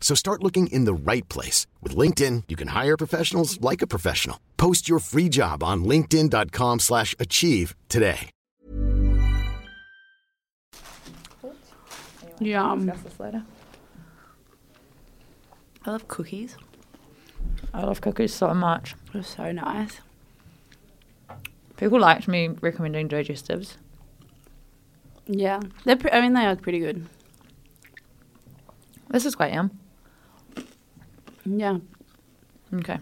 So start looking in the right place. With LinkedIn, you can hire professionals like a professional. Post your free job on linkedin.com slash achieve today. Yum. Discuss this later. I love cookies. I love cookies so much. They're so nice. People liked me recommending digestives. Yeah, they're. Pre- I mean, they are pretty good. This is quite yum. Yeah. Okay.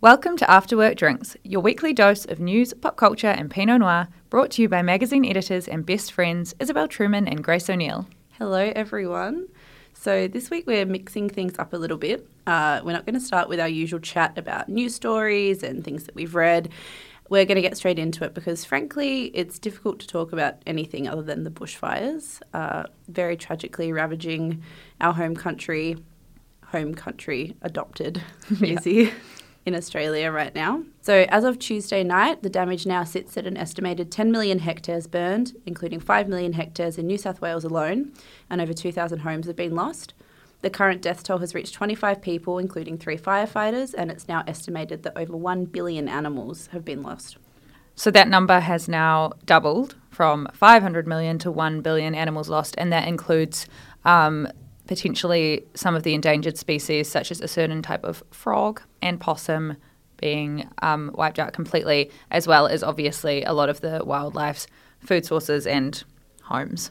Welcome to After Work Drinks, your weekly dose of news, pop culture, and Pinot Noir, brought to you by magazine editors and best friends Isabel Truman and Grace O'Neill. Hello, everyone. So this week we're mixing things up a little bit. Uh, we're not going to start with our usual chat about news stories and things that we've read. We're going to get straight into it because, frankly, it's difficult to talk about anything other than the bushfires, uh, very tragically ravaging our home country, home country adopted, easy. In Australia right now. So, as of Tuesday night, the damage now sits at an estimated 10 million hectares burned, including 5 million hectares in New South Wales alone, and over 2,000 homes have been lost. The current death toll has reached 25 people, including three firefighters, and it's now estimated that over 1 billion animals have been lost. So that number has now doubled from 500 million to 1 billion animals lost, and that includes um, potentially some of the endangered species, such as a certain type of frog and possum, being um, wiped out completely, as well as obviously a lot of the wildlife's food sources and homes,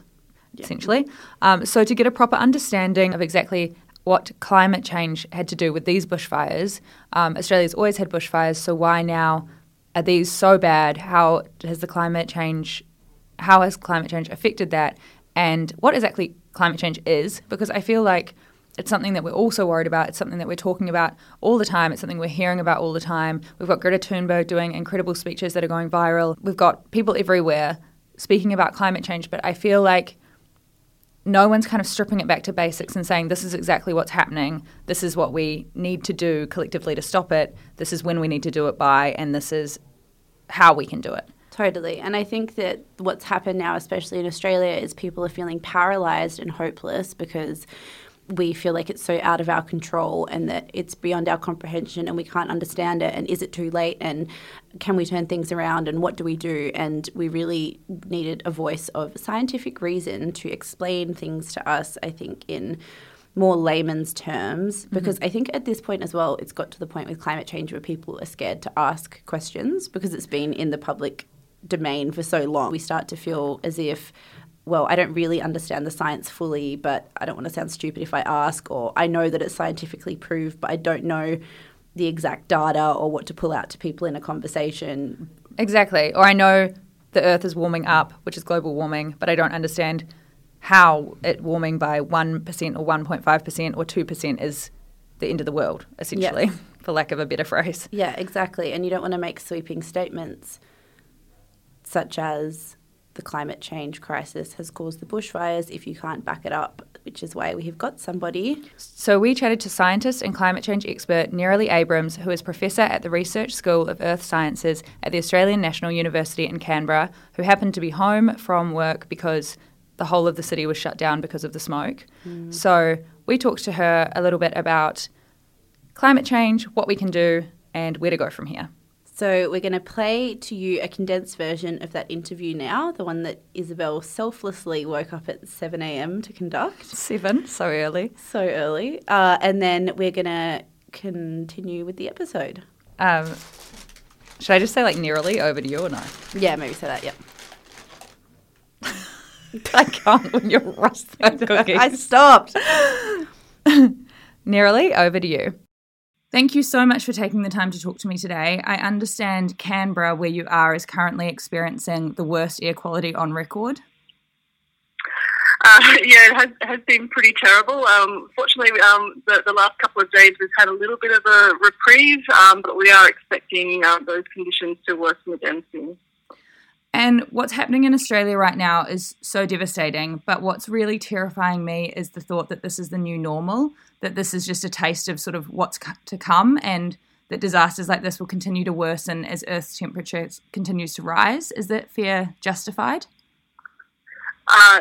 essentially. Um, so, to get a proper understanding of exactly what climate change had to do with these bushfires, um, Australia's always had bushfires, so why now are these so bad? How has the climate change how has climate change affected that and what exactly climate change is because I feel like it's something that we're also worried about. It's something that we're talking about all the time. It's something we're hearing about all the time. We've got Greta Thunberg doing incredible speeches that are going viral. We've got people everywhere speaking about climate change, but I feel like no one's kind of stripping it back to basics and saying this is exactly what's happening. This is what we need to do collectively to stop it. This is when we need to do it by, and this is how we can do it. Totally. And I think that what's happened now, especially in Australia, is people are feeling paralyzed and hopeless because we feel like it's so out of our control and that it's beyond our comprehension and we can't understand it. And is it too late? And can we turn things around? And what do we do? And we really needed a voice of scientific reason to explain things to us, I think, in more layman's terms mm-hmm. because I think at this point as well, it's got to the point with climate change where people are scared to ask questions because it's been in the public domain for so long. We start to feel as if, well, I don't really understand the science fully, but I don't want to sound stupid if I ask, or I know that it's scientifically proved, but I don't know the exact data or what to pull out to people in a conversation. Exactly. Or I know the Earth is warming up, which is global warming, but I don't understand how it warming by 1% or 1.5% or 2% is the end of the world, essentially, Yes. for lack of a better phrase. Yeah, exactly. And you don't want to make sweeping statements such as the climate change crisis has caused the bushfires if you can't back it up, which is why we have got somebody. So we chatted to scientist and climate change expert Nerilie Abrams, who is professor at the Research School of Earth Sciences at the Australian National University in Canberra, who happened to be home from work because the whole of the city was shut down because of the smoke. Mm. So we talked to her a little bit about climate change, what we can do, and where to go from here. So we're going to play to you a condensed version of that interview now, the one that Isabel selflessly woke up at 7 a.m. to conduct. Seven, so early. So early. Uh, and then we're going to continue with the episode. Um, should I just say like Nerilie over to you or no? Yeah, maybe say that, yep. I can't when you're rusting cookies. I stopped. Nerilie over to you. Thank you so much for taking the time to talk to me today. I understand Canberra, where you are, is currently experiencing the worst air quality on record. Uh, yeah, it has, has been pretty terrible. Um, fortunately, um, the, the, last couple of days we've had a little bit of a reprieve, um, but we are expecting uh, those conditions to worsen again soon. And what's happening in Australia right now is so devastating. But what's really terrifying me is the thought that this is the new normal, that this is just a taste of sort of what's to come, and that disasters like this will continue to worsen as Earth's temperature continues to rise. Is that fear justified? Uh,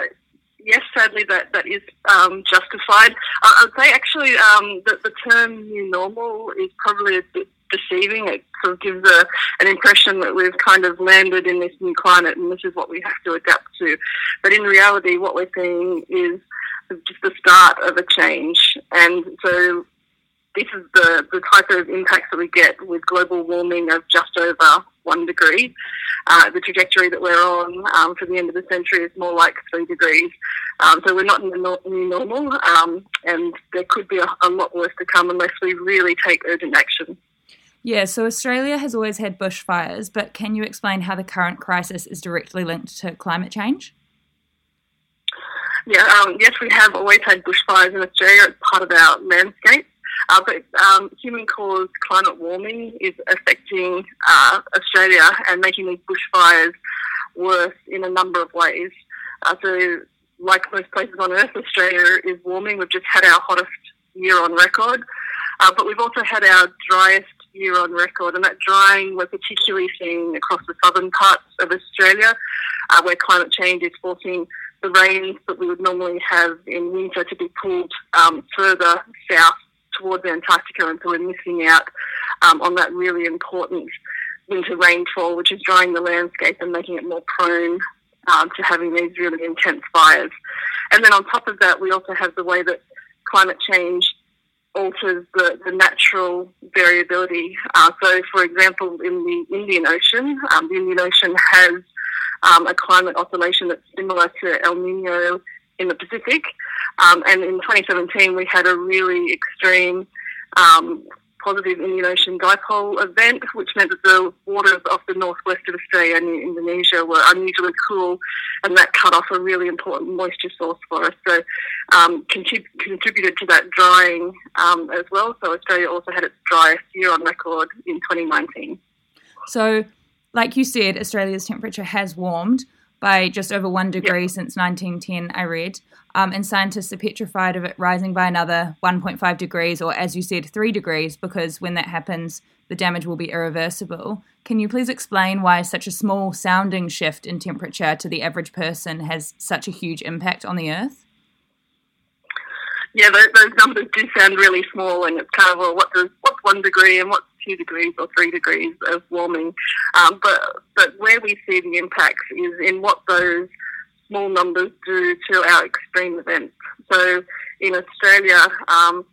yes, sadly, that, that is um, justified. I, would say actually um, that the term new normal is probably a bit deceiving. It sort of gives a, an impression that we've kind of landed in this new climate and this is what we have to adapt to. But in reality, what we're seeing is just the start of a change. And so this is the, the type of impacts that we get with global warming of just over one degree. Uh, the trajectory that we're on um, for the end of the century is more like three degrees. Um, so we're not in the new normal, um, and there could be a, a lot worse to come unless we really take urgent action. Yeah, so Australia has always had bushfires, but can you explain how the current crisis is directly linked to climate change? Yeah, um, yes, we have always had bushfires in Australia. It's part of our landscape. Uh, but um, human-caused climate warming is affecting uh, Australia and making these bushfires worse in a number of ways. Uh, so, like most places on Earth, Australia is warming. We've just had our hottest year on record, uh, but we've also had our driest year on record, and that drying we're particularly seeing across the southern parts of Australia, uh, where climate change is forcing the rains that we would normally have in winter to be pulled um, further south towards Antarctica, and so we're missing out um, on that really important winter rainfall, which is drying the landscape and making it more prone um, to having these really intense fires. And then on top of that, we also have the way that climate change alters the, the natural variability. Uh, so, for example, in the Indian Ocean, um, the Indian Ocean has um, a climate oscillation that's similar to El Nino in the Pacific. Um, and in 2017, we had a really extreme um, positive Indian Ocean dipole event, which meant that the waters off the northwest of Australia and Indonesia were unusually cool, and that cut off a really important moisture source for us. So, um, contrib- contributed to that drying um, as well. So, Australia also had its driest year on record in 2019. So, like you said, Australia's temperature has warmed by just over one degree yep. since 1910, I read. Um, and scientists are petrified of it rising by another 1.5 degrees, or as you said, three degrees, because when that happens, the damage will be irreversible. Can you please explain why such a small sounding shift in temperature to the average person has such a huge impact on the Earth? Yeah, those, those numbers do sound really small, and it's kind of well, what does what's one degree and what's two degrees or three degrees of warming? Um, but but where we see the impacts is in what those small numbers do to our extreme events. So in Australia, um,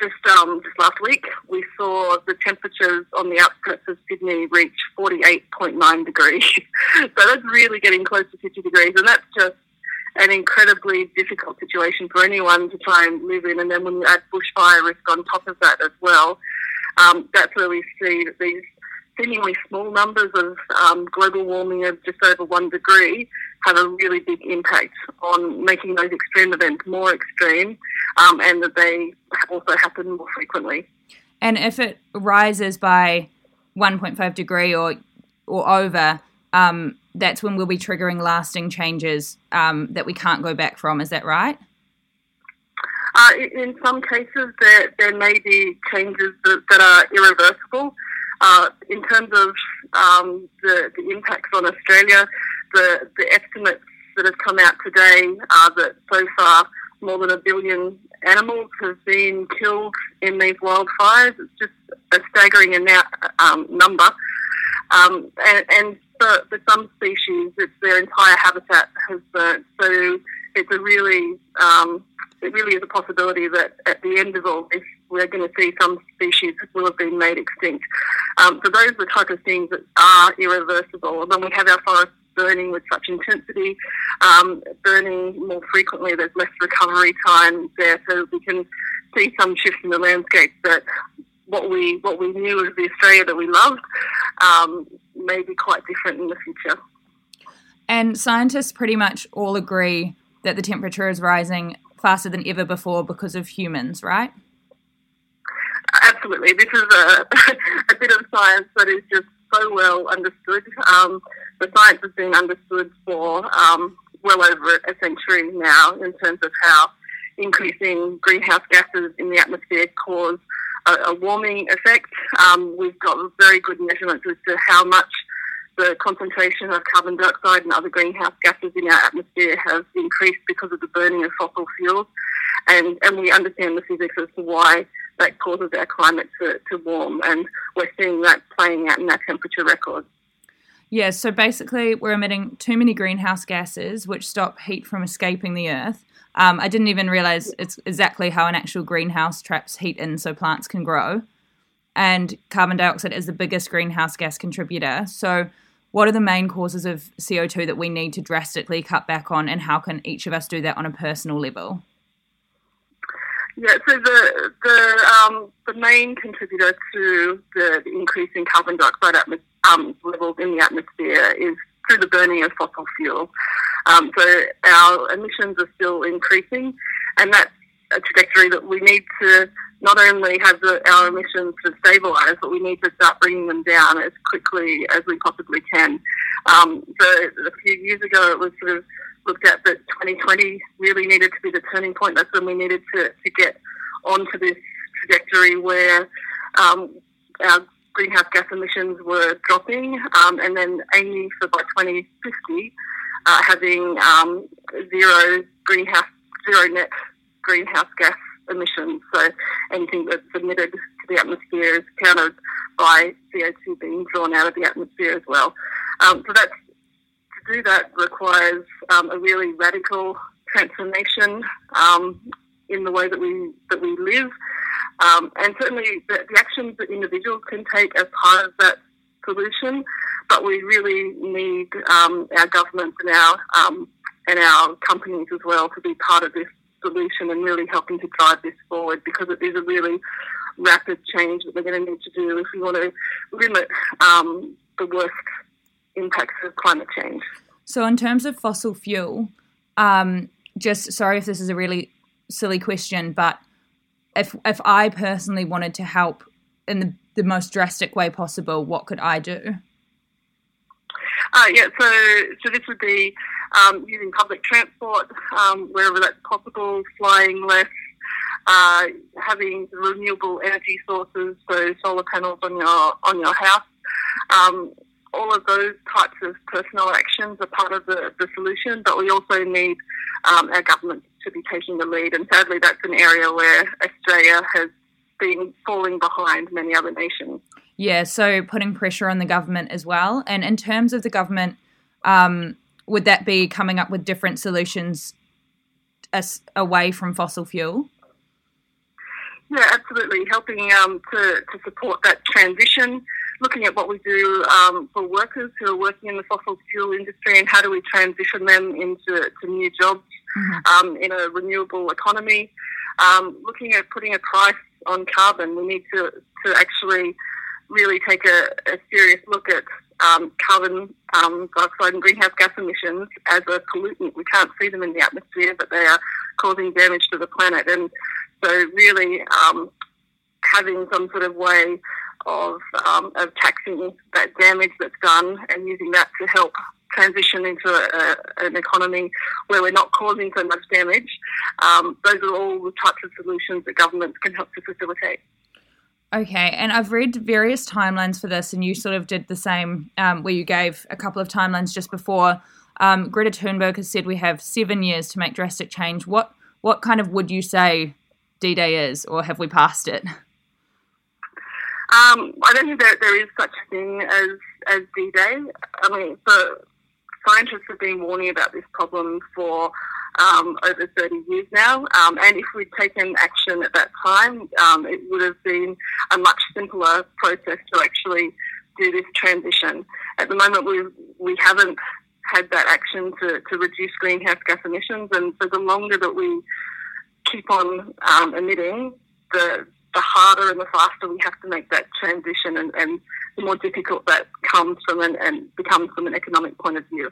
just, um, just last week, we saw the temperatures on the outskirts of Sydney reach 48.9 degrees. so that's really getting close to 50 degrees, and that's just an incredibly difficult situation for anyone to try and live in. And then when you add bushfire risk on top of that as well, um, that's where we see that these seemingly small numbers of um, global warming of just over one degree have a really big impact on making those extreme events more extreme um, and that they also happen more frequently. And if it rises by 1.5 degree or or over, um, that's when we'll be triggering lasting changes um, that we can't go back from. Is that right? Uh, in some cases, there, there may be changes that, that are irreversible. Uh, in terms of um, the, the impacts on Australia, the, the estimates that have come out today are that so far more than a billion animals have been killed in these wildfires. It's just a staggering amount, um, number. Um, and, and for, for, some species, it's their entire habitat has burnt. So it's a really, um, it really is a possibility that at the end of all this, we're going to see some species will have been made extinct. Um, so those are the type of things that are irreversible. And then we have our forests burning with such intensity, um, burning more frequently. There's less recovery time there, so we can see some shifts in the landscape that what we what we knew of the Australia that we loved um, may be quite different in the future. And scientists pretty much all agree that the temperature is rising faster than ever before because of humans, right? Absolutely. This is a, a bit of science that is just so well understood. Um, the science has been understood for um, well over a century now in terms of how increasing greenhouse gases in the atmosphere cause a, a warming effect. Um, we've got very good measurements as to how much the concentration of carbon dioxide and other greenhouse gases in our atmosphere has increased because of the burning of fossil fuels. And, and we understand the physics as to why that causes our climate to, to warm. And we're seeing that playing out in our temperature records. Yeah, so basically, we're emitting too many greenhouse gases, which stop heat from escaping the earth. Um, I didn't even realize it's exactly how an actual greenhouse traps heat in so plants can grow. And carbon dioxide is the biggest greenhouse gas contributor. So, what are the main causes of CO2 that we need to drastically cut back on, and how can each of us do that on a personal level? Yeah, so the the um, the main contributor to the increase in carbon dioxide atmosphere um, levels in the atmosphere is through the burning of fossil fuel. Um, so our emissions are still increasing, and that's a trajectory that we need to not only have the, our emissions to stabilise, but we need to start bringing them down as quickly as we possibly can. Um, so a few years ago, it was sort of looked at that 2020 really needed to be the turning point. That's when we needed to, to get onto this trajectory where um, our greenhouse gas emissions were dropping, um, and then aiming for by 2050 uh, having um, zero greenhouse, zero net greenhouse gas emissions. So anything that's emitted to the atmosphere is counted by CO2 being drawn out of the atmosphere as well. Um, so that's to do that requires um, a really radical transformation um, in the way that we that we live. Um, and certainly the, the, actions that individuals can take as part of that solution, but we really need um, our governments and our um, and our companies as well to be part of this solution and really helping to drive this forward because it is a really rapid change that we're going to need to do if we want to limit um, the worst impacts of climate change. So, in terms of fossil fuel, um, just sorry if this is a really silly question, but if if I personally wanted to help in the, the most drastic way possible, what could I do? Uh, yeah, so so this would be um, using public transport um, wherever that's possible, flying less, uh, having renewable energy sources, so solar panels on your on your house. Um, all of those types of personal actions are part of the, the solution, but we also need um, our government to be taking the lead. And sadly, that's an area where Australia has been falling behind many other nations. Yeah, so putting pressure on the government as well. And in terms of the government, um, would that be coming up with different solutions as, away from fossil fuel? Yeah, absolutely. Helping um, to, to support that transition, looking at what we do um, for workers who are working in the fossil fuel industry and how do we transition them into to new jobs mm-hmm. um, in a renewable economy. Um, looking at putting a price on carbon, we need to, to actually really take a, a serious look at um, carbon um, dioxide and greenhouse gas emissions as a pollutant. We can't see them in the atmosphere, but they are causing damage to the planet. And so, really, um, having some sort of way of, um, of taxing that damage that's done and using that to help transition into a, a, an economy where we're not causing so much damage. Um, those are all the types of solutions that governments can help to facilitate. Okay, and I've read various timelines for this, and you sort of did the same, um, where you gave a couple of timelines just before. Um, Greta Thunberg has said we have seven years to make drastic change. What what kind of would you say D Day is, or have we passed it? Um, I don't think that there is such a thing as as D Day. I mean, so scientists have been warning about this problem for um, over 30 years now. Um, and if we'd taken action at that time, um, it would have been a much simpler process to actually do this transition. At the moment, we we haven't had that action to, to reduce greenhouse gas emissions, and so the longer that we keep on um, emitting, the the harder and the faster we have to make that transition and, and the more difficult that comes from an, and becomes from an economic point of view.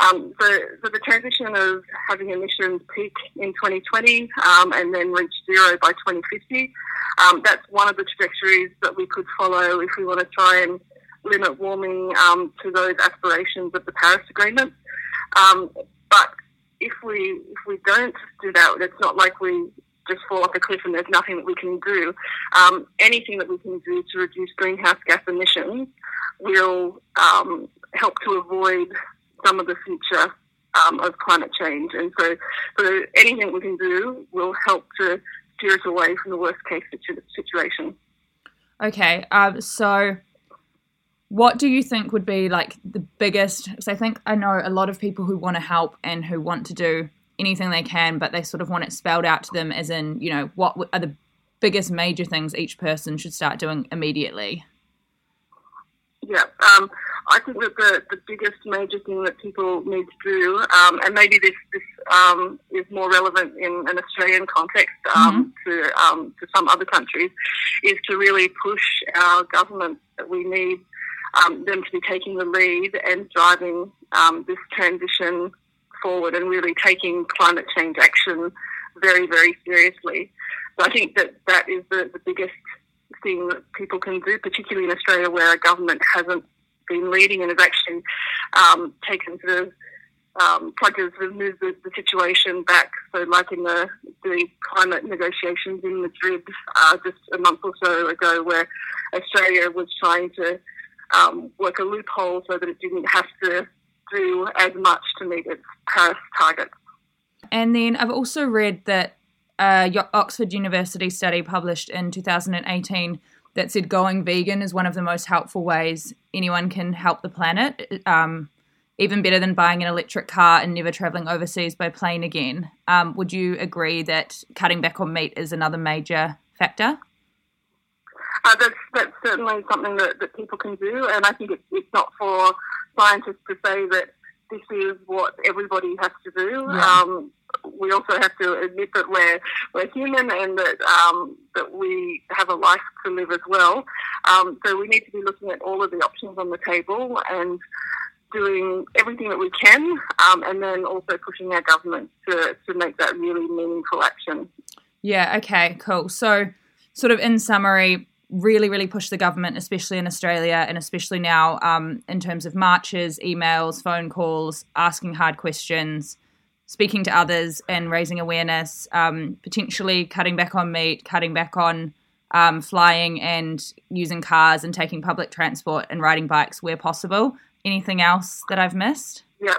Um, so, so the transition of having emissions peak in 2020 um, and then reach zero by 2050, um, that's one of the trajectories that we could follow if we want to try and limit warming um, to those aspirations of the Paris Agreement. Um, but if we if we don't do that, it's not like we just fall off a cliff and there's nothing that we can do. Um, anything that we can do to reduce greenhouse gas emissions will um, help to avoid some of the future um, of climate change. And so, so anything we can do will help to steer us away from the worst case situ- situation. Okay, um, so what do you think would be like the biggest? Because I think I know a lot of people who want to help and who want to do anything they can, but they sort of want it spelled out to them as in, you know, what are the biggest major things each person should start doing immediately? Yeah, um, I think that the, the biggest major thing that people need to do, um, and maybe this, this um, is more relevant in an Australian context um, mm-hmm. to, um, to some other countries, is to really push our government that we need um, them to be taking the lead and driving this transition forward and really taking climate change action very, very seriously. So I think that that is the, the biggest thing that people can do, particularly in Australia where our government hasn't been leading and has actually um, taken sort of um, tried to move the, the, situation back. So, like in the, the climate negotiations in Madrid uh, just a month or so ago, where Australia was trying to um, work a loophole so that it didn't have to do as much to meet its Paris targets. And then I've also read that a Oxford University study published in 2018 that said going vegan is one of the most helpful ways anyone can help the planet, um, even better than buying an electric car and never traveling overseas by plane again. Um, would you agree that cutting back on meat is another major factor? Uh, that's, that's certainly something that, that people can do, and I think it's, it's not for scientists to say that this is what everybody has to do. Yeah. Um, we also have to admit that we're we're human and that um, that we have a life to live as well. Um, so we need to be looking at all of the options on the table and doing everything that we can, um, and then also pushing our government to to make that really meaningful action. Yeah. Okay. Cool. So, sort of in summary, really, really push the government, especially in Australia and especially now um, in terms of marches, emails, phone calls, asking hard questions, speaking to others and raising awareness, um, potentially cutting back on meat, cutting back on um, flying and using cars and taking public transport and riding bikes where possible. Anything else that I've missed? Yeah.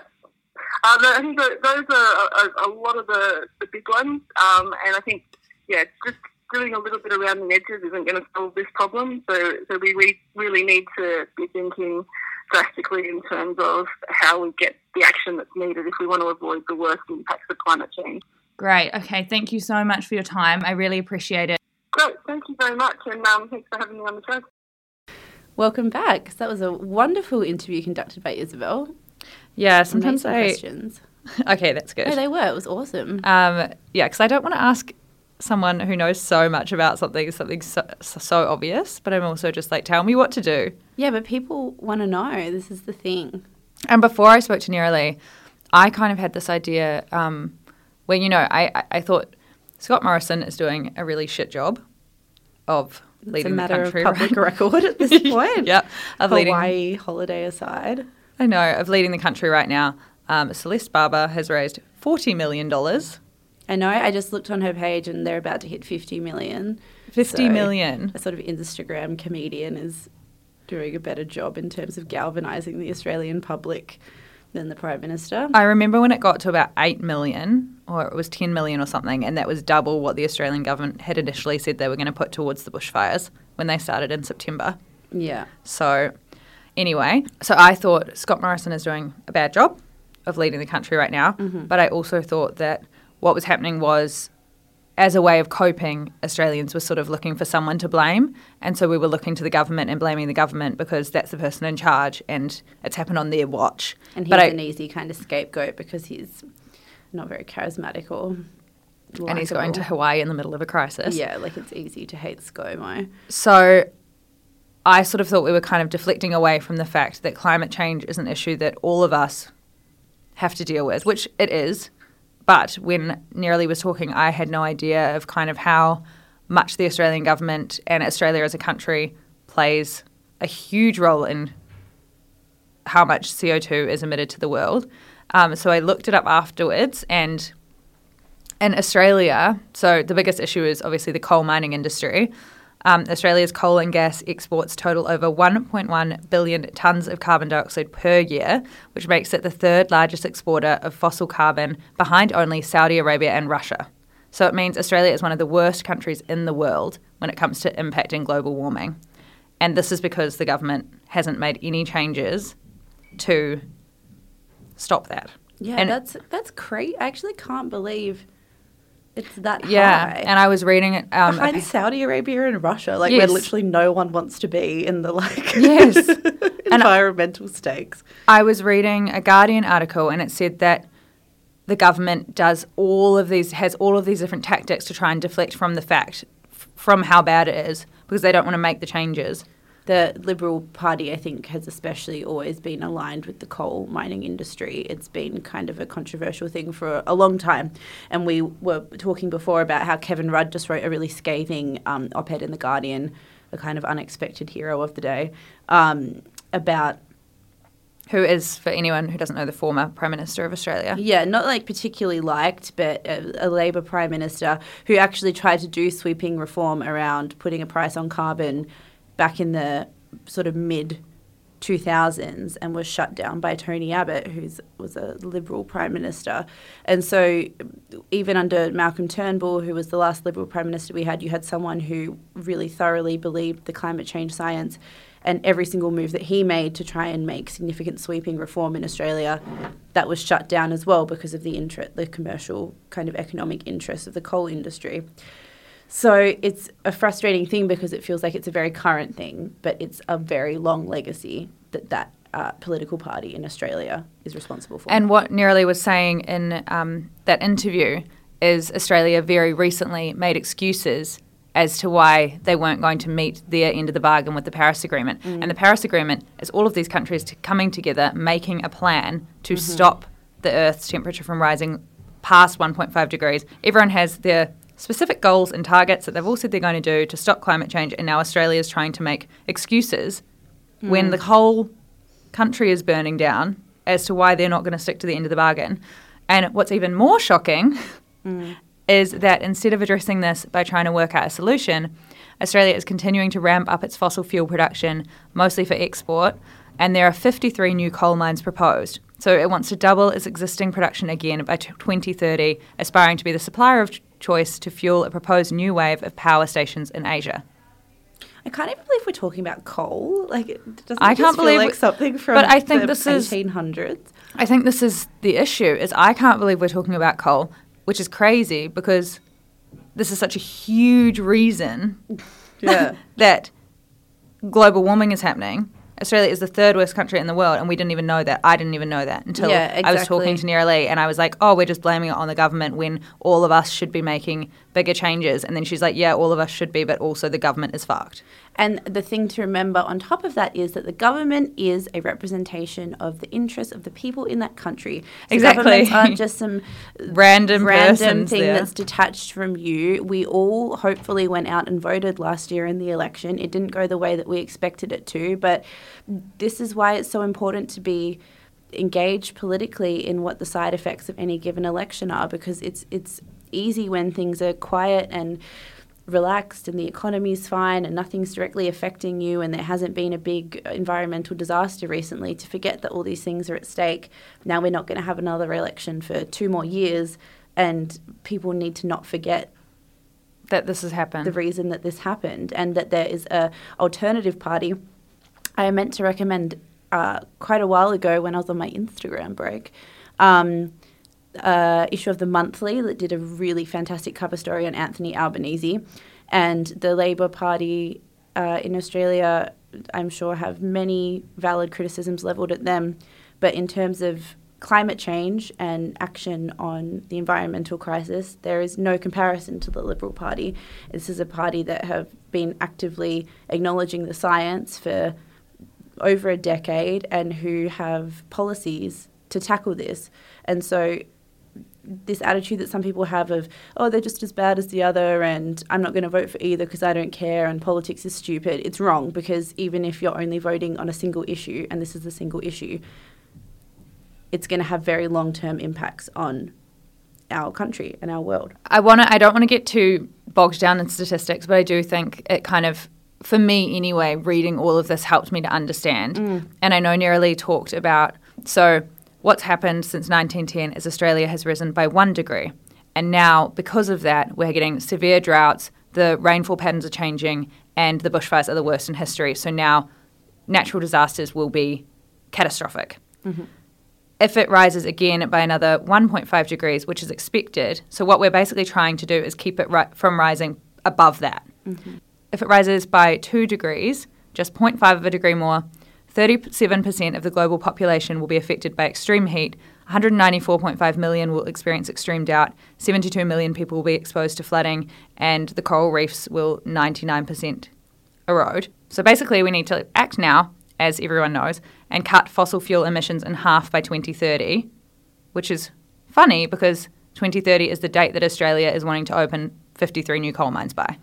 Uh, I think those are a, a, lot of the, the big ones. Um, and I think, yeah, just doing a little bit around the edges isn't going to solve this problem. So, so we, we really need to be thinking drastically in terms of how we get the action that's needed if we want to avoid the worst impacts of climate change. Great. Okay. Thank you so much for your time. I really appreciate it. Great. Thank you very much. And um, thanks for having me on the show. Welcome back. That was a wonderful interview conducted by Isabel. Yeah, sometimes I. Questions. okay, that's good. No, they were. It was awesome. Um, yeah, because I don't want to ask someone who knows so much about something, something so, so, obvious, but I'm also just like, tell me what to do. Yeah, but people want to know. This is the thing. And before I spoke to Nerilie, I kind of had this idea um, where, you know, I, I, thought Scott Morrison is doing a really shit job of It's a leading the matter of country. public right- record at this point. Yep, of leading- Hawaii holiday aside. I know of leading the country right now. Um, Celeste Barber has raised forty million dollars. I know. I just looked on her page, and they're about to hit fifty million. Fifty So, million. A sort of Instagram comedian is doing a better job in terms of galvanising the Australian public than the Prime Minister. I remember when it got to about 8 million, or it was 10 million or something, and that was double what the Australian government had initially said they were going to put towards the bushfires when they started in September. yeah. So, anyway, so I thought Scott Morrison is doing a bad job of leading the country right now, mm-hmm. but I also thought that what was happening was as a way of coping, Australians were sort of looking for someone to blame. And so we were looking to the government and blaming the government because that's the person in charge and it's happened on their watch. And he's but I- an easy kind of scapegoat because he's not very charismatic or. and he's going to. Hawaii in the middle of a crisis. Yeah, like it's easy to hate ScoMo. So I sort of thought we were kind of deflecting away from the fact that climate change is an issue that all of us have to deal with, which it is. But when Nerilie was talking, I had no idea of kind of how much the Australian government and Australia as a country plays a huge role in how much CO2 is emitted to the world. Um, so I looked it up afterwards, and in Australia, so the biggest issue is obviously the coal mining industry. Um, Australia's coal and gas exports total over 1.1 billion tonnes of carbon dioxide per year, which makes it the third largest exporter of fossil carbon behind only Saudi Arabia and Russia. So it means Australia is one of the worst countries in the world when it comes to impacting global warming. And this is because the government hasn't made any changes to stop that. Yeah, And- that's that's crazy. I actually can't believe it's that Yeah, high. and I was reading it. Um, Behind Saudi Arabia and Russia, like Yes. where literally no one wants to be in the like Yes. And- environmental stakes. I was reading a Guardian article and it said that the government does all of these, has all of these different tactics to try and deflect from the fact, f- from how bad it is, because they don't want to make the changes. The Liberal Party, I think, has especially always been aligned with the coal mining industry. It's been kind of a controversial thing for a long time. And we were talking before about how Kevin Rudd just wrote a really scathing um, op ed in The Guardian, a kind of unexpected hero of the day, um, about Who is, for anyone who doesn't know, the former Prime Minister of Australia. Yeah, not like particularly liked, but a, a Labor Prime Minister who actually tried to do sweeping reform around putting a price on carbon back in the sort of mid 2000s and was shut down by Tony Abbott, who was a Liberal Prime Minister. And so, even under Malcolm Turnbull, who was the last Liberal Prime Minister we had, you had someone who really thoroughly believed the climate change science. And every single move that he made to try and make significant sweeping reform in Australia, that was shut down as well because of the interest, the commercial kind of economic interests of the coal industry. So it's a frustrating thing because it feels like it's a very current thing, but it's a very long legacy that that uh, political party in Australia is responsible for. And what Nerilie was saying in um, that interview is Australia very recently made excuses as to why they weren't going to meet their end of the bargain with the Paris Agreement. And the Paris Agreement is all of these countries t- coming together, making a plan to stop the Earth's temperature from rising past 1.5 degrees. Everyone has their specific goals and targets that they've all said they're going to do to stop climate change, and now Australia is trying to make excuses when mm. the whole country is burning down as to why they're not going to stick to the end of the bargain. And what's even more shocking mm. is that instead of addressing this by trying to work out a solution, Australia is continuing to ramp up its fossil fuel production, mostly for export, and there are 53 new coal mines proposed. So it wants to double its existing production again by t- 2030, aspiring to be the supplier of choice to fuel a proposed new wave of power stations in Asia. I can't even believe we're talking about coal. Like, it doesn't I can't believe like something from but I think the this is- 1800s. I think this is the issue is I can't believe we're talking about coal, which is crazy because this is such a huge reason Yeah. that global warming is happening. Australia is the third worst country in the world, and we didn't even know that. I didn't even know that until Yeah, I was talking to Nerilie, and I was like, "Oh, we're just blaming it on the government when all of us should be making bigger changes. And then she's like, yeah, all of us should be, but also the government is fucked. And the thing to remember on top of that is that the government is a representation of the interests of the people in that country. So Exactly. Governments aren't just some Random random thing there. that's detached from you. We all hopefully went out and voted last year in the election. It didn't go the way that we expected it to, but this is why it's so important to be engaged politically in what the side effects of any given election are because it's it's easy when things are quiet and relaxed and the economy's fine and nothing's directly affecting you and there hasn't been a big environmental disaster recently to forget that all these things are at stake. Now we're not going to have another election for two more years and people need to not forget That this has happened. the reason that this happened and that there is a alternative party I meant to recommend uh, quite a while ago when I was on my Instagram break. Um, uh, issue of the monthly that did a really fantastic cover story on Anthony Albanese, and the Labor Party uh, in Australia, I'm sure, have many valid criticisms leveled at them, but in terms of climate change and action on the environmental crisis, there is no comparison to the Liberal Party. This is a party that have been actively acknowledging the science for over a decade and who have policies to tackle this. And so this attitude that some people have of, oh, they're just as bad as the other, and I'm not going to vote for either because I don't care, and politics is stupid. It's wrong because even if you're only voting on a single issue, and this is a single issue, it's going to have very long term impacts on our country and our world. I want to. I don't want to get too bogged down in statistics, but I do think it kind of, for me anyway, reading all of this helped me to understand. Mm. And I know Nerilie talked about so what's happened since 1910 is Australia has risen by one degree, and now because of that, we're getting severe droughts. The rainfall patterns are changing, and the bushfires are the worst in history. So now, natural disasters will be catastrophic mm-hmm. if it rises again by another 1.5 degrees, which is expected, so what we're basically trying to do is keep it ri- from rising above that. Mm-hmm. If it rises by 2 degrees, just 0.5 of a degree more, 37% of the global population will be affected by extreme heat. 194.5 million will experience extreme drought. 72 million people will be exposed to flooding, and the coral reefs will 99% erode. So basically, we need to act now, as everyone knows, and cut fossil fuel emissions in half by 2030, which is funny because 2030 is the date that Australia is wanting to open 53 new coal mines by.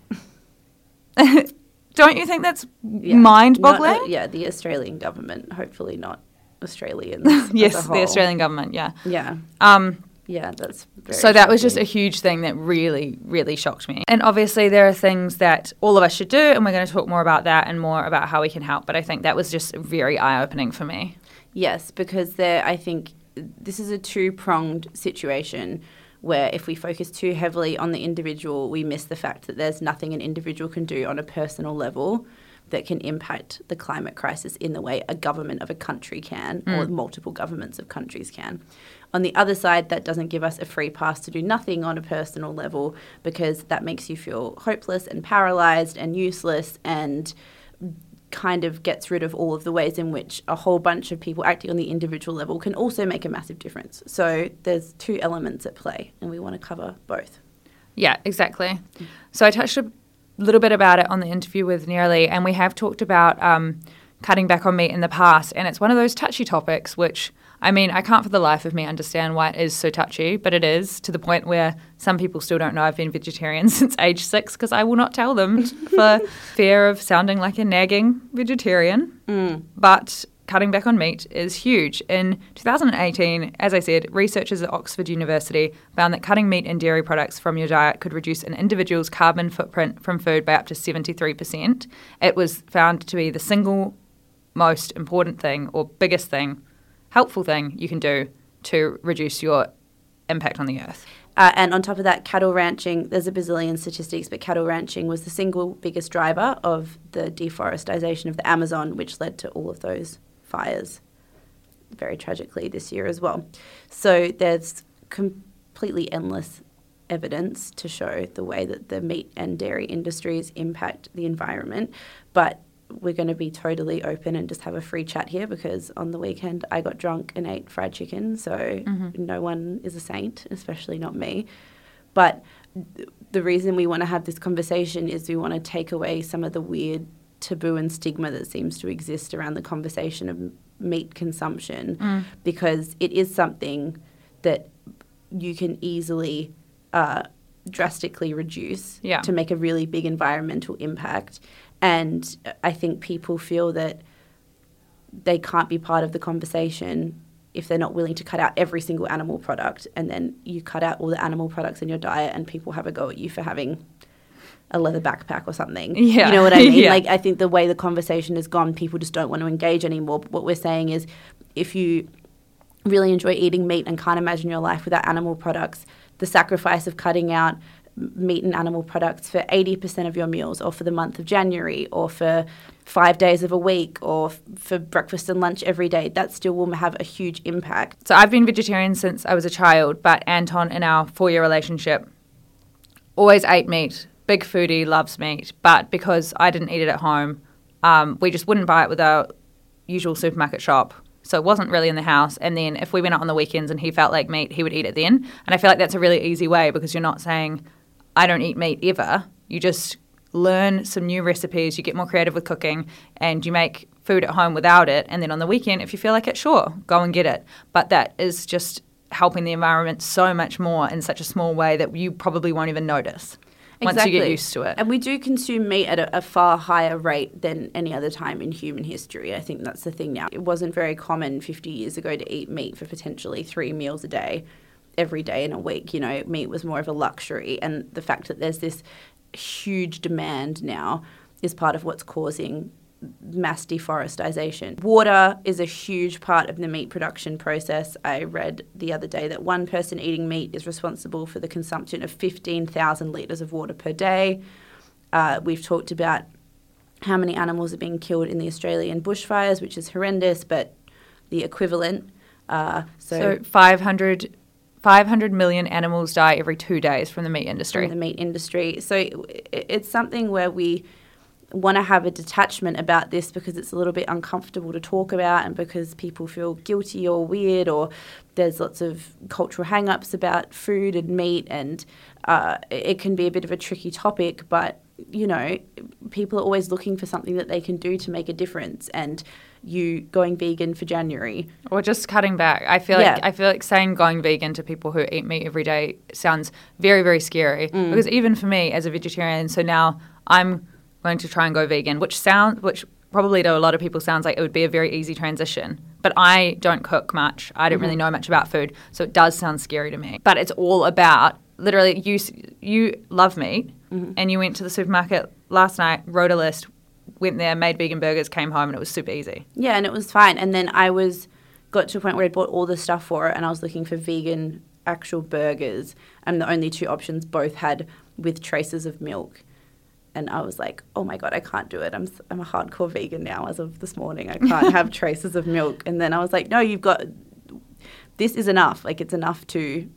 Don't you think that's Yeah. mind Not- boggling? uh, yeah, the Australian government, hopefully not Australians. yes, the. Australian government, yeah. Yeah, Um, yeah, that's very so that was just a huge thing that really, really shocked me. And obviously, there are things that all of us should do, and we're going to talk more about that and more about how we can help. But I think that was just very eye opening for me. Yes, because there, I think this is a two pronged situation where if we focus too heavily on the individual, we miss the fact that there's nothing an individual can do on a personal level that can impact the climate crisis in the way a government of a country can or mm. multiple governments of countries can. On the other side, that doesn't give us a free pass to do nothing on a personal level because that makes you feel hopeless and paralyzed and useless and kind of gets rid of all of the ways in which a whole bunch of people acting on the individual level can also make a massive difference. So there's two elements at play, and we want to cover both. Yeah, exactly. So I touched a little bit about it on the interview with Nerilie, and we have talked about um, cutting back on meat in the past, and it's one of those touchy topics which. I mean, I can't for the life of me understand why it is so touchy, but it is to the point where some people still don't know I've been vegetarian since age six because I will not tell them for fear of sounding like a nagging vegetarian. Mm. But cutting back on meat is huge. In 2018, as I said, researchers at Oxford University found that cutting meat and dairy products from your diet could reduce an individual's carbon footprint from food by up to 73%. It was found to be the single most important thing or biggest thing, helpful thing you can do to reduce your impact on the earth. Uh, and on top of that, cattle ranching, there's a bazillion statistics, but cattle ranching was the single biggest driver of the deforestation of the Amazon, which led to all of those fires very tragically this year as well. So there's completely endless evidence to show the way that the meat and dairy industries impact the environment. But we're going to be totally open and just have a free chat here because on the weekend I got drunk and ate fried chicken. So no one is a saint, especially not me. But the reason we want to have this conversation is we want to take away some of the weird taboo and stigma that seems to exist around the conversation of meat consumption Mm. because it is something that you can easily uh, drastically reduce Yeah. to make a really big environmental impact. And I think people feel that they can't be part of the conversation if they're not willing to cut out every single animal product and then you cut out all the animal products in your diet and people have a go at you for having a leather backpack or something. Yeah. You know what I mean? Yeah. Like I think the way the conversation has gone, people just don't want to engage anymore. But what we're saying is if you really enjoy eating meat and can't imagine your life without animal products, the sacrifice of cutting out meat and animal products for 80% of your meals or for the month of January or for five days of a week or f- for breakfast and lunch every day, that still will have a huge impact. So I've been vegetarian since I was a child, but Anton in our four year relationship always ate meat. Big foodie, loves meat. But because I didn't eat it at home, um, we just wouldn't buy it with our usual supermarket shop. So it wasn't really in the house. And then if we went out on the weekends and he felt like meat, he would eat it then. And I feel like that's a really easy way because you're not saying, I don't eat meat ever. You just learn some new recipes, you get more creative with cooking, and you make food at home without it. And then on the weekend, if you feel like it, sure, go and get it. But that is just helping the environment so much more in such a small way that you probably won't even notice once you get used to it. And we do consume meat at a, a far higher rate than any other time in human history. I think that's the thing now. It wasn't very common 50 years ago to eat meat for potentially three meals a day, every day in a week. You know, meat was more of a luxury. And the fact that there's this huge demand now is part of what's causing mass deforestation. Water is a huge part of the meat production process. I read the other day that one person eating meat is responsible for the consumption of 15,000 litres of water per day. Uh, we've talked about how many animals are being killed in the Australian bushfires, which is horrendous, but the equivalent. Uh, so, So 500, 500 million animals die every two days from the meat industry. in the meat industry. So it, it's something where we want to have a detachment about this because it's a little bit uncomfortable to talk about and because people feel guilty or weird or there's lots of cultural hang-ups about food and meat and uh, it can be a bit of a tricky topic but you know people are always looking for something that they can do to make a difference and you going vegan for January Or just cutting back. I feel Yeah. like I feel like saying going vegan to people who eat meat every day sounds very very scary. Mm. Because even for me as a vegetarian, so now I'm going to try and go vegan, which sounds which probably to a lot of people sounds like it would be a very easy transition. But I don't cook much. I don't Mm-hmm. really know much about food, so it does sound scary to me. But it's all about literally you you love meat Mm-hmm. and you went to the supermarket last night, wrote a list, went there, made vegan burgers, came home, and it was super easy. Yeah, and it was fine. And then I was got to a point where I bought all the stuff for it, and I was looking for vegan actual burgers, and the only two options both had with traces of milk. And I was like, oh my god, I can't do it. I'm I'm a hardcore vegan now as of this morning. I can't have traces of milk. And then I was like, no, you've got this is enough. Like it's enough to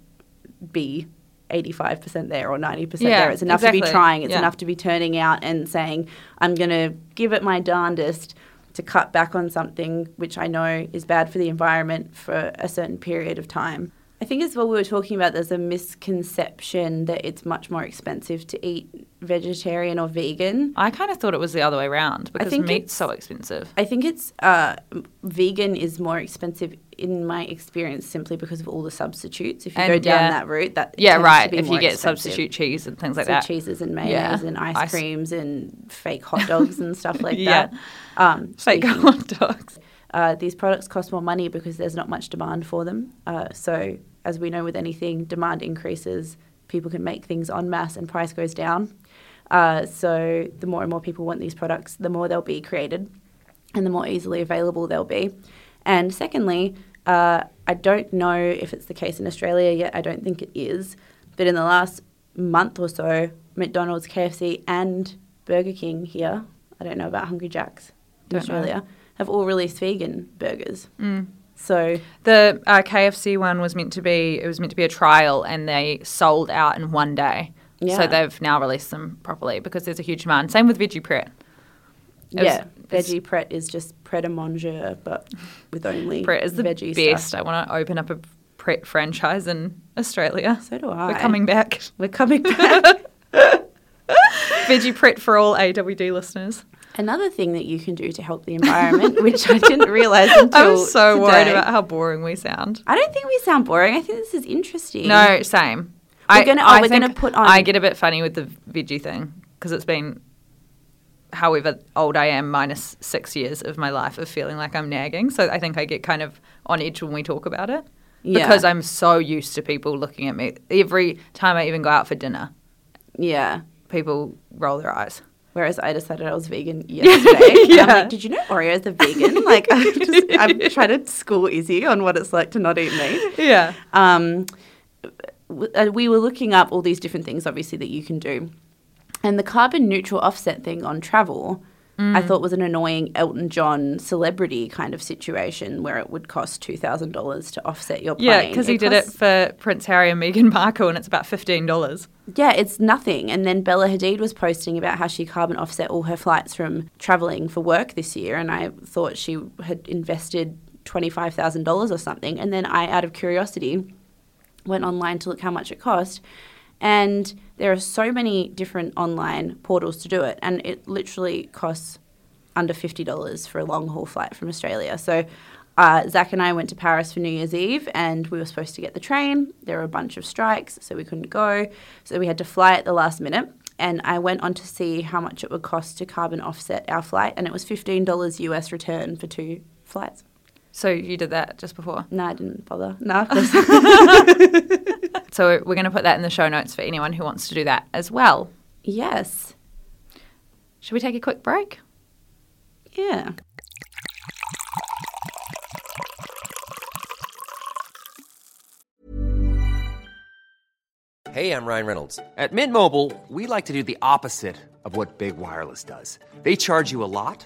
be 85% there or 90% Yeah, there. It's enough to be trying. It's Yeah. enough to be turning out and saying, I'm going to give it my darndest to cut back on something which I know is bad for the environment for a certain period of time. I think as well we were talking about there's a misconception that it's much more expensive to eat vegetarian or vegan. I kind of thought it was the other way around because think meat's so expensive. I think it's uh, vegan is more expensive in my experience simply because of all the substitutes. If you And, go down yeah. that route, that Yeah, right. If you get expensive. substitute cheese and things like so that. cheeses and mayonnaise Yeah. and ice, Ice- creams and fake hot dogs and stuff like Yeah. that. Um, Fake speaking- hot dogs. uh, these products cost more money because there's not much demand for them. Uh, so, as we know with anything, demand increases, people can make things en masse and price goes down. Uh, so, the more and more people want these products, the more they'll be created and the more easily available they'll be. And secondly, uh, I don't know if it's the case in Australia yet, I don't think it is, but in the last month or so, McDonald's, KFC, and Burger King here, I don't know about Hungry Jack's in Don't know. Australia, have all released vegan burgers. So The uh, KFC one was meant to be it was meant to be a trial, and they sold out in one day. Yeah. So they've now released them properly because there's a huge demand. Same with Veggie Pret. It was- yeah, it's- veggie pret is just pret a manger, but with only Pret is the veggie best. stuff. I want to open up a Pret franchise in Australia. So do I. We're coming back. We're coming back. Veggie Pret for all AWD listeners. Another thing that you can do to help the environment, which I didn't realize until I was so worried about how boring we sound. I don't think we sound boring. I think this is interesting. No, same. We're I, gonna- oh, I we're gonna put on- I get a bit funny with the veggie thing because it's been, however old I am, minus six years of my life of feeling like I'm nagging. So I think I get kind of on edge when we talk about it Yeah. because I'm so used to people looking at me. Every time I even go out for dinner, Yeah. people roll their eyes. Whereas I decided I was vegan yesterday. Yeah. like, did you know Oreos are vegan? like, I'm, just, I'm trying to school Izzy on what it's like to not eat meat. Yeah. Um, uh, we were looking up all these different things, obviously, that you can do. And the carbon neutral offset thing on travel, I Mm. thought was an annoying Elton John celebrity kind of situation where it would cost $2,000 to offset your plane. Yeah, because he did it for Prince Harry and Meghan Markle, and it's about fifteen dollars. Yeah, it's nothing. And then Bella Hadid was posting about how she carbon offset all her flights from traveling for work this year. And I thought she had invested $25,000 or something. And then I, out of curiosity, went online to look how much it cost. And there are so many different online portals to do it. And it literally costs under $50 for a long haul flight from Australia. So uh, Zach and I went to Paris for New Year's Eve and we were supposed to get the train. There were a bunch of strikes, so we couldn't go. So we had to fly at the last minute. And I went on to see how much it would cost to carbon offset our flight, and it was $15 US return for two flights. So you did that just before. No, I didn't bother. No. So we're going to put that in the show notes for anyone who wants to do that as well. yes. Should we take a quick break? Yeah. Hey, I'm Ryan Reynolds. At Mint Mobile, we like to do the opposite of what Big Wireless does. They charge you a lot,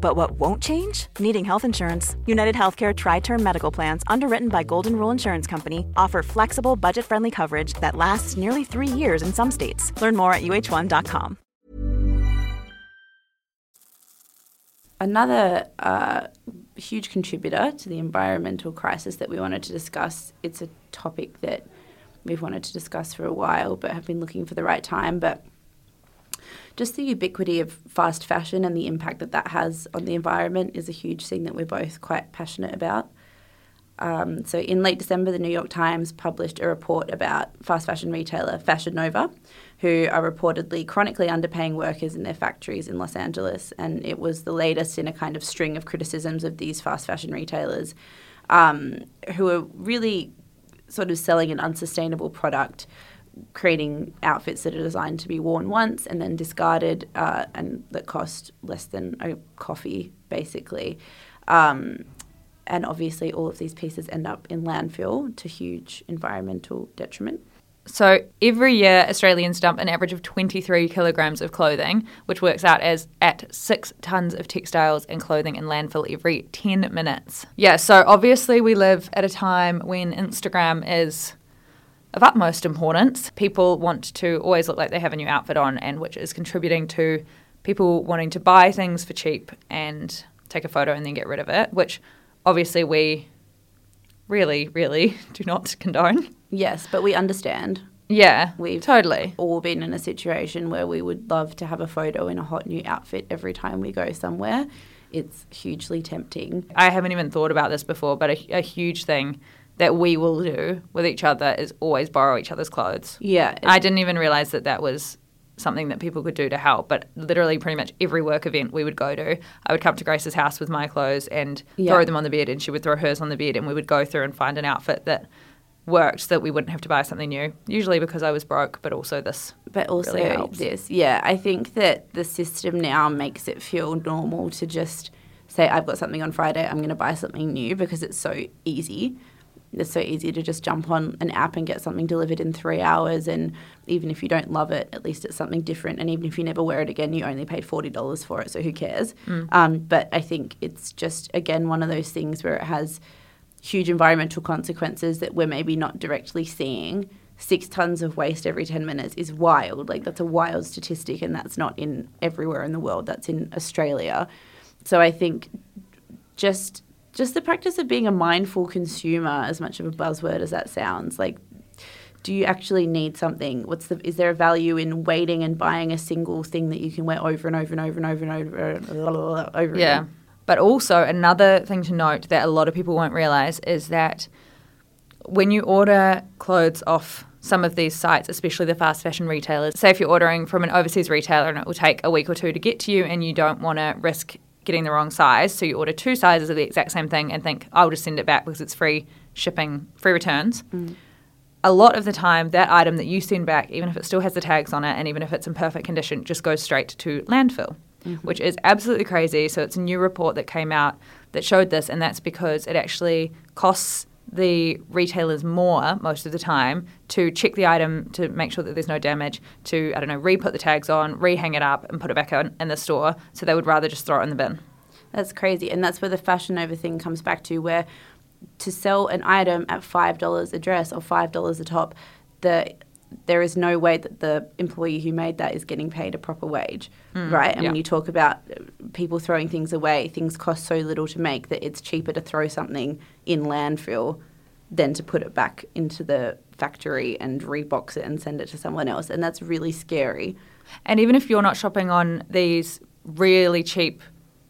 But what won't change? Needing health insurance. United Healthcare TriTerm Medical Plans, underwritten by Golden Rule Insurance Company, offer flexible, budget friendly coverage that lasts nearly three years in some states. Learn more at uh1.com. Another uh, huge contributor to the environmental crisis that we wanted to discuss, it's a topic that we've wanted to discuss for a while but have been looking for the right time. But just the ubiquity of fast fashion and the impact that that has on the environment is a huge thing that we're both quite passionate about. Um, so, in late December, the New York Times published a report about fast fashion retailer Fashion Nova, who are reportedly chronically underpaying workers in their factories in Los Angeles. And it was the latest in a kind of string of criticisms of these fast fashion retailers um, who are really sort of selling an unsustainable product, creating outfits that are designed to be worn once and then discarded uh, and that cost less than a coffee, basically. Um, and obviously, all of these pieces end up in landfill to huge environmental detriment. So every year, Australians dump an average of 23 kilograms of clothing, which works out as at six tons of textiles and clothing in landfill every 10 minutes. Yeah, so obviously we live at a time when Instagram is of utmost importance. People want to always look like they have a new outfit on, and which is contributing to people wanting to buy things for cheap and take a photo and then get rid of it, which obviously we really, really do not condone. Yes, but we understand. Yeah, We've totally. all been in a situation where we would love to have a photo in a hot new outfit every time we go somewhere. It's hugely tempting. I haven't even thought about this before, but a, a huge thing that we will do with each other is always borrow each other's clothes. Yeah, I didn't even realize that that was something that people could do to help. But literally, pretty much every work event we would go to, I would come to Grace's house with my clothes and Yeah. throw them on the bed, and she would throw hers on the bed, and we would go through and find an outfit that worked so that we wouldn't have to buy something new. Usually because I was broke, but also this. but also really helps. this. Yeah, I think that the system now makes it feel normal to just say, I've got something on Friday, I'm going to buy something new because it's so easy. It's so easy to just jump on an app and get something delivered in three hours. And even if you don't love it, at least it's something different. And even if you never wear it again, you only paid $40 for it. So who cares? Um, but I think it's just, again, one of those things where it has huge environmental consequences that we're maybe not directly seeing. Six tons of waste every 10 minutes is wild. Like, that's a wild statistic, and that's not in everywhere in the world, that's in Australia. So I think just just the practice of being a mindful consumer, as much of a buzzword as that sounds, like do you actually need something? What's the is there a value in waiting and buying a single thing that you can wear over and over and over and over and over and over Yeah. again? But also, another thing to note that a lot of people won't realize is that when you order clothes off some of these sites, especially the fast fashion retailers, say if you're ordering from an overseas retailer and it will take a week or two to get to you and you don't want to risk getting the wrong size, so you order two sizes of the exact same thing and think, I'll just send it back because it's free shipping, free returns. Mm. A lot of the time, that item that you send back, even if it still has the tags on it and even if it's in perfect condition, just goes straight to landfill, mm-hmm. which is absolutely crazy. So, it's a new report that came out that showed this, and that's because it actually costs the retailers more most of the time to check the item to make sure that there's no damage, to, I don't know, re put the tags on, re hang it up, and put it back on in the store. So, they would rather just throw it in the bin. That's crazy. And that's where the Fashion Nova thing comes back to where to sell an item at five dollars a dress or five dollars a top, the there is no way that the employee who made that is getting paid a proper wage, hmm. right? And yeah. when you talk about people throwing things away, things cost so little to make that it's cheaper to throw something in landfill than to put it back into the factory and rebox it and send it to someone else. And that's really scary. And even if you're not shopping on these really cheap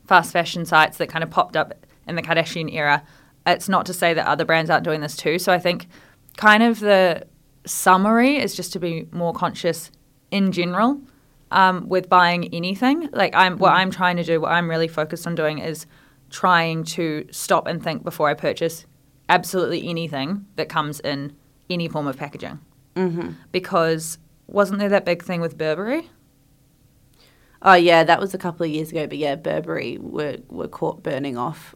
fast fashion sites that kind of popped up in the Kardashian era, it's not to say that other brands aren't doing this too. So I think kind of the summary is just to be more conscious in general um, with buying anything. Like I'm, what I'm trying to do, what I'm really focused on doing is trying to stop and think before I purchase absolutely anything that comes in any form of packaging. Mm-hmm. Because wasn't there that big thing with Burberry? Oh yeah, that was a couple of years ago. But yeah, Burberry were were caught burning off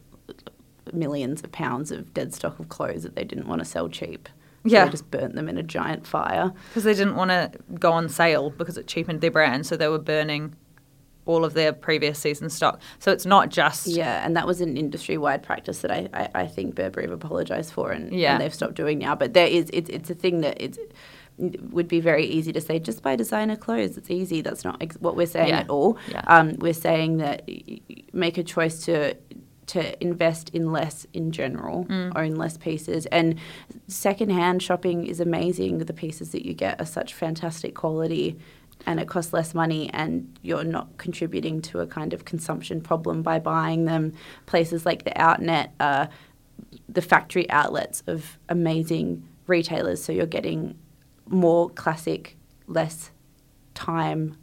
millions of pounds of dead stock of clothes that they didn't want to sell cheap. Yeah. they just burnt them in a giant fire. because they didn't want to go on sale because it cheapened their brand, so they were burning all of their previous season stock. So it's not just Yeah, and that was an industry wide practice that I, I, I think Burberry have apologised for and, Yeah. and they've stopped doing now. But there is it's it's a thing that it's it would be very easy to say just buy designer clothes. It's easy. That's not ex- what we're saying Yeah. at all. Yeah. Um, we're saying that make a choice to to invest in less in general, mm. own less pieces, and secondhand shopping is amazing. The pieces that you get are such fantastic quality. And it costs less money, and you're not contributing to a kind of consumption problem by buying them. Places like the Outnet are the factory outlets of amazing retailers, so you're getting more classic, less time,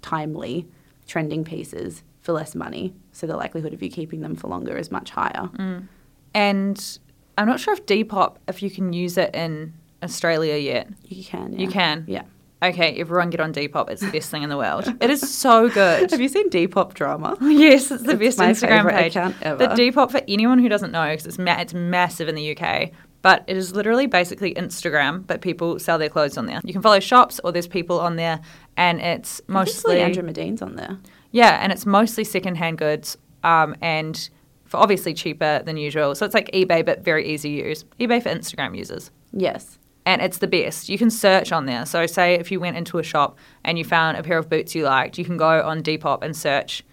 timely, trending pieces for less money. So the likelihood of you keeping them for longer is much higher. Mm. and I'm not sure if Depop if you can use it in Australia yet. You can. You can. Yeah. Okay, everyone get on Depop. It's the best thing in the world. It is so good. Have you seen Depop drama? Yes, it's the It's best my Instagram page. account ever. The Depop for anyone who doesn't know, because it's ma- it's massive in the UK, but it is literally basically Instagram, but people sell their clothes on there. You can follow shops, or there's people on there, and it's Mostly Andrew Madine's on there. Yeah, and it's mostly secondhand goods, um, and for obviously cheaper than usual. So it's like eBay, but very easy to use. eBay for Instagram users Yes. and it's the best. You can search on there. So, say if you went into a shop and you found a pair of boots you liked, you can go on Depop and search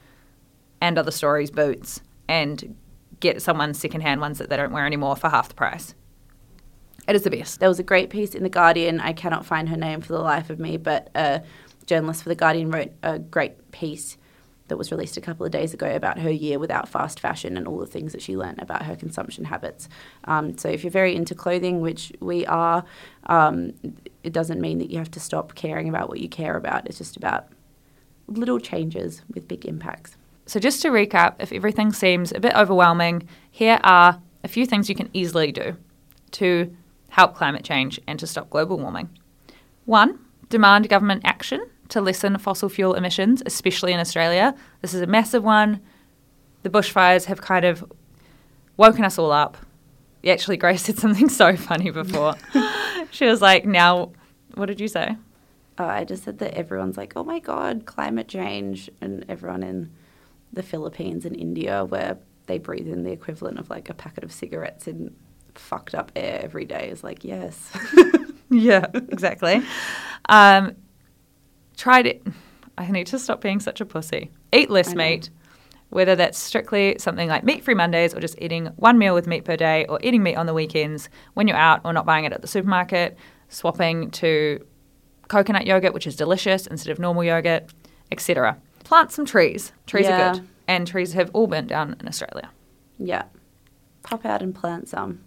and other stories boots and get someone secondhand ones that they don't wear anymore for half the price. It is the best. There was a great piece in The Guardian. I cannot find her name for the life of me, but a journalist for The Guardian wrote a great piece that was released a couple of days ago about her year without fast fashion and all the things that she learnt about her consumption habits. Um, so if you're very into clothing, which we are, um, it doesn't mean that you have to stop caring about what you care about. It's just about little changes with big impacts. So, just to recap, if everything seems a bit overwhelming, here are a few things you can easily do to help climate change and to stop global warming. One, demand government action to lessen fossil fuel emissions, especially in Australia. This is a massive one. The bushfires have kind of woken us all up. actually, Grace said something so funny before. she was like, now, what did you say? Uh, I just said that everyone's like, oh my God, climate change. And everyone in the Philippines and India, where they breathe in the equivalent of like a packet of cigarettes in fucked up air every day, is like, yes. yeah, exactly. Um, tried it. I need to stop being such a pussy. Eat less meat, whether that's strictly something like meat free Mondays or just eating one meal with meat per day or eating meat on the weekends when you're out or not buying it at the supermarket, swapping to coconut yogurt, which is delicious, instead of normal yogurt, etc. Plant some trees. Trees Yeah. are good. And trees have all burnt down in Australia. yeah. Pop out and plant some.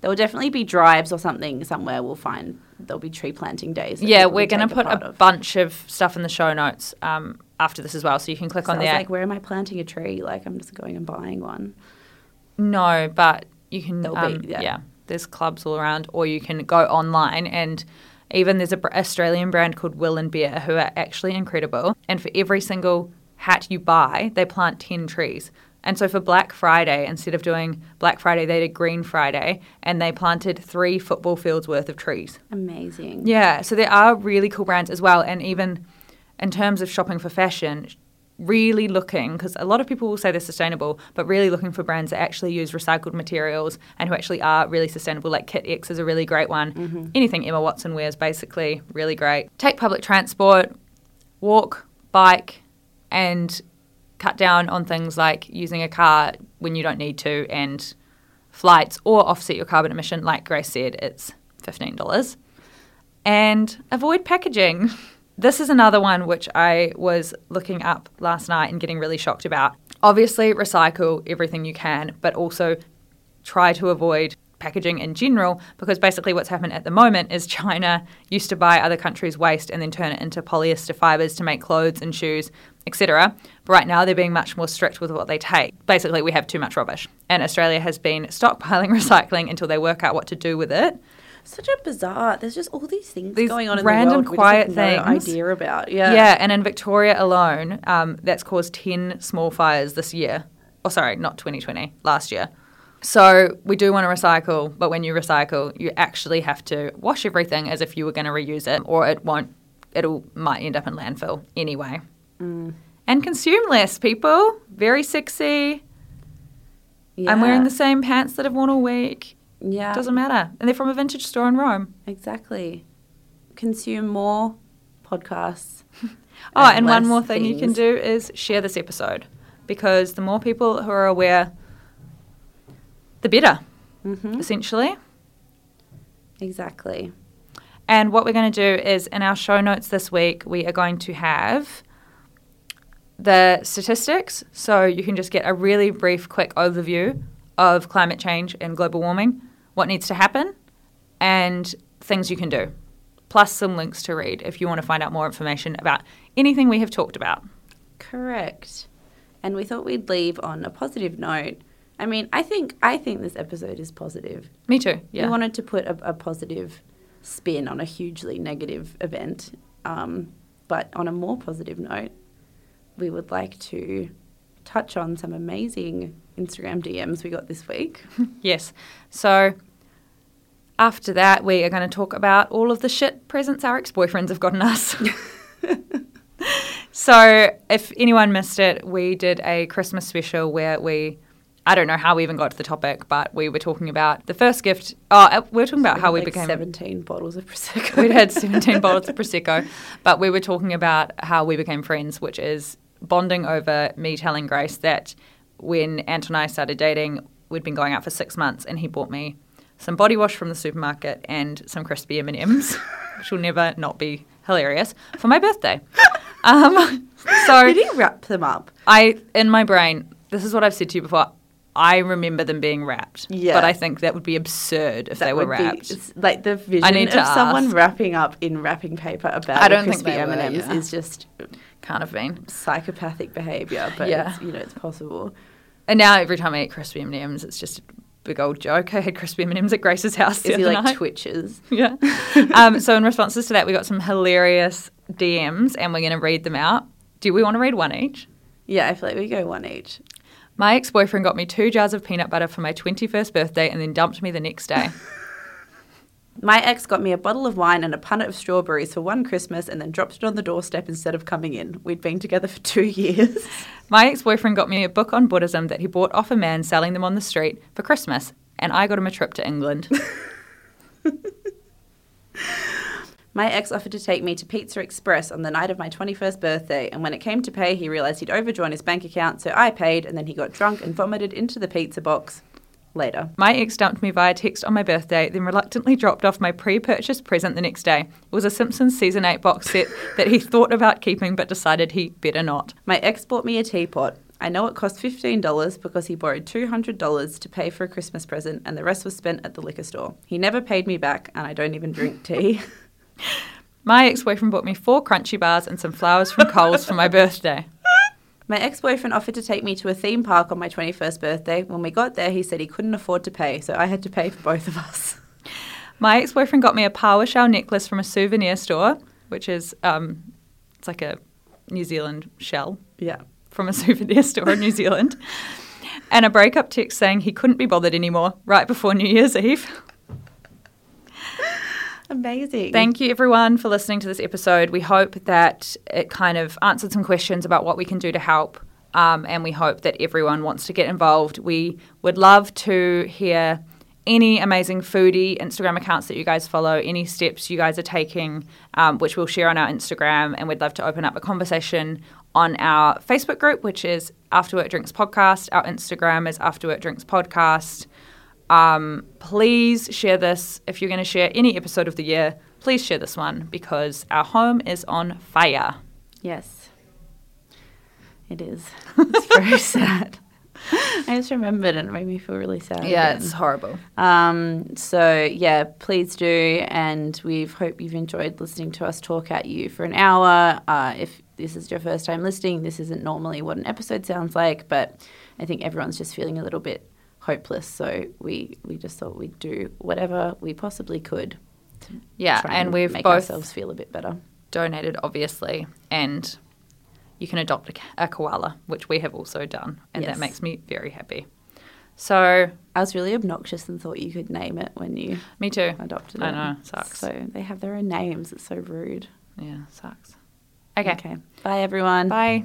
There will definitely be drives or something somewhere. We'll find there'll be tree planting days. Yeah, we're going to put a of. bunch of stuff in the show notes um, after this as well, so you can click So on I there. like, where am I planting a tree? Like, I'm just going and buying one. No, but you can. There'll Um, be, yeah. yeah. there's clubs all around, or you can go online and even there's a br- Australian brand called Will and Bear who are actually incredible. And for every single hat you buy, they plant ten trees. And so for Black Friday, instead of doing Black Friday, they did Green Friday, and they planted three football fields worth of trees. Amazing. Yeah, so there are really cool brands as well, and even in terms of shopping for fashion, really looking because a lot of people will say they're sustainable, but really looking for brands that actually use recycled materials and who actually are really sustainable. Like KITX is a really great one. Mm-hmm. Anything Emma Watson wears, basically, really great. Take public transport, walk, bike, and cut down on things like using a car when you don't need to and flights or offset your carbon emission. Like Grace said, it's $15 and avoid packaging. This is another one which I was looking up last night and getting really shocked about. Obviously, recycle everything you can, but also try to avoid packaging in general because basically what's happened at the moment is China used to buy other countries' waste and then turn it into polyester fibers to make clothes and shoes, etc. But right now they're being much more strict with what they take. Basically, we have too much rubbish. And Australia has been stockpiling recycling until they work out what to do with it. Such a bizarre. There's just all these things These going on in random the world. quiet we just have no things. idea about. Yeah. Yeah, and in Victoria alone, um, that's caused 10 small fires this year. Oh, sorry, not 2020, last year. So we do want to recycle, but when you recycle, you actually have to wash everything as if you were going to reuse it, or it won't. It'll might end up in landfill anyway. Mm. And consume less, people. Very sexy. yeah. I'm wearing the same pants that I've worn all week. Yeah. Doesn't matter. And they're from a vintage store in Rome. Exactly. Consume more podcasts. Oh, and one more thing you can do is share this episode because the more people who are aware, the better, Mm-hmm. essentially. Exactly. And what we're going to do is in our show notes this week, we are going to have the statistics. So you can just get a really brief, quick overview of climate change and global warming, what needs to happen, and things you can do. Plus some links to read if you want to find out more information about anything we have talked about. Correct. And we thought we'd leave on a positive note. I mean, I think I think this episode is positive. Me too. Yeah. We wanted to put a, a positive spin on a hugely negative event. Um, but on a more positive note, we would like to touch on some amazing Instagram DMs we got this week. Yes. So after that, we are going to talk about all of the shit presents our ex boyfriends have gotten us. so if anyone missed it, we did a Christmas special where we. I don't know how we even got to the topic, but we were talking about the first gift. Oh, uh, we were talking about how we Like became 17 bottles of Prosecco. We'd had 17 bottles of Prosecco, but we were talking about how we became friends, which is bonding over me telling Grace that when Ant and I started dating, we'd been going out for six months, and he bought me some body wash from the supermarket and some crispy M&Ms, which will never not be hilarious, for my birthday. Um, so Did he wrap them up? I, in my brain, this is what I've said to you before. I remember them being wrapped, Yeah. but I think that would be absurd if they were be- wrapped. it's like the vision of someone wrapping up in wrapping paper about I don't think crispy they M&Ms yeah. is just Can't have been. psychopathic behaviour, but Yeah. it's, you know it's possible. And now every time I eat crispy M and M's, it's just a big old joke. I had crispy M and M's at Grace's house the Is he like night. twitches? yeah. um, so in responses to that, we got some hilarious DMs, and we're going to read them out. Do we want to read one each? Yeah, I feel like we go one each. My ex boyfriend got me two jars of peanut butter for my 21st birthday and then dumped me the next day. My ex got me a bottle of wine and a punnet of strawberries for one Christmas and then dropped it on the doorstep instead of coming in. We'd been together for two years. My ex boyfriend got me a book on Buddhism that he bought off a man selling them on the street for Christmas, and I got him a trip to England. My ex offered to take me to Pizza Express on the night of my 21st birthday, and when it came to pay, he realised he'd overdrawn his bank account, so I paid, and then he got drunk and vomited into the pizza box. Later. My ex dumped me via text on my birthday, then reluctantly dropped off my pre purchased present the next day. It was a Simpsons Season 8 box set that he thought about keeping but decided he better not. My ex bought me a teapot. I know it cost $15 because he borrowed $200 to pay for a Christmas present, and the rest was spent at the liquor store. He never paid me back, and I don't even drink tea. My ex boyfriend bought me four crunchy bars and some flowers from Coles for my birthday. My ex boyfriend offered to take me to a theme park on my 21st birthday. When we got there, he said he couldn't afford to pay, so I had to pay for both of us. My ex boyfriend got me a paua shell necklace from a souvenir store, which is um, it's like a New Zealand shell Yeah. from a souvenir store in New Zealand, and a breakup text saying he couldn't be bothered anymore right before New Year's Eve. Amazing. Thank you, everyone, for listening to this episode. We hope that it kind of answered some questions about what we can do to help. Um, and we hope that everyone wants to get involved. We would love to hear any amazing foodie Instagram accounts that you guys follow, any steps you guys are taking, um, which we'll share on our Instagram. And we'd love to open up a conversation on our Facebook group, which is After Work Drinks Podcast. Our Instagram is After Work Drinks Podcast. Um, please share this. If you're going to share any episode of the year, please share this one because our home is on fire. Yes. It is. It's very sad. I just remembered and it made me feel really sad. Yeah, again. it's horrible. Um, so yeah, please do, and we hope you've enjoyed listening to us talk at you for an hour. Uh, if this is your first time listening, this isn't normally what an episode sounds like, but I think everyone's just feeling a little bit hopeless. So we we just thought we'd do whatever we possibly could. To Yeah, try and we've make both ourselves feel a bit better. donated, obviously, and you can adopt a, a koala, which we have also done, and Yes. that makes me very happy. So, I was really obnoxious and thought you could name it when you me too. adopted I it. know, sucks. So they have their own names. It's so rude. Yeah, sucks. Okay. Okay. Bye everyone. Bye.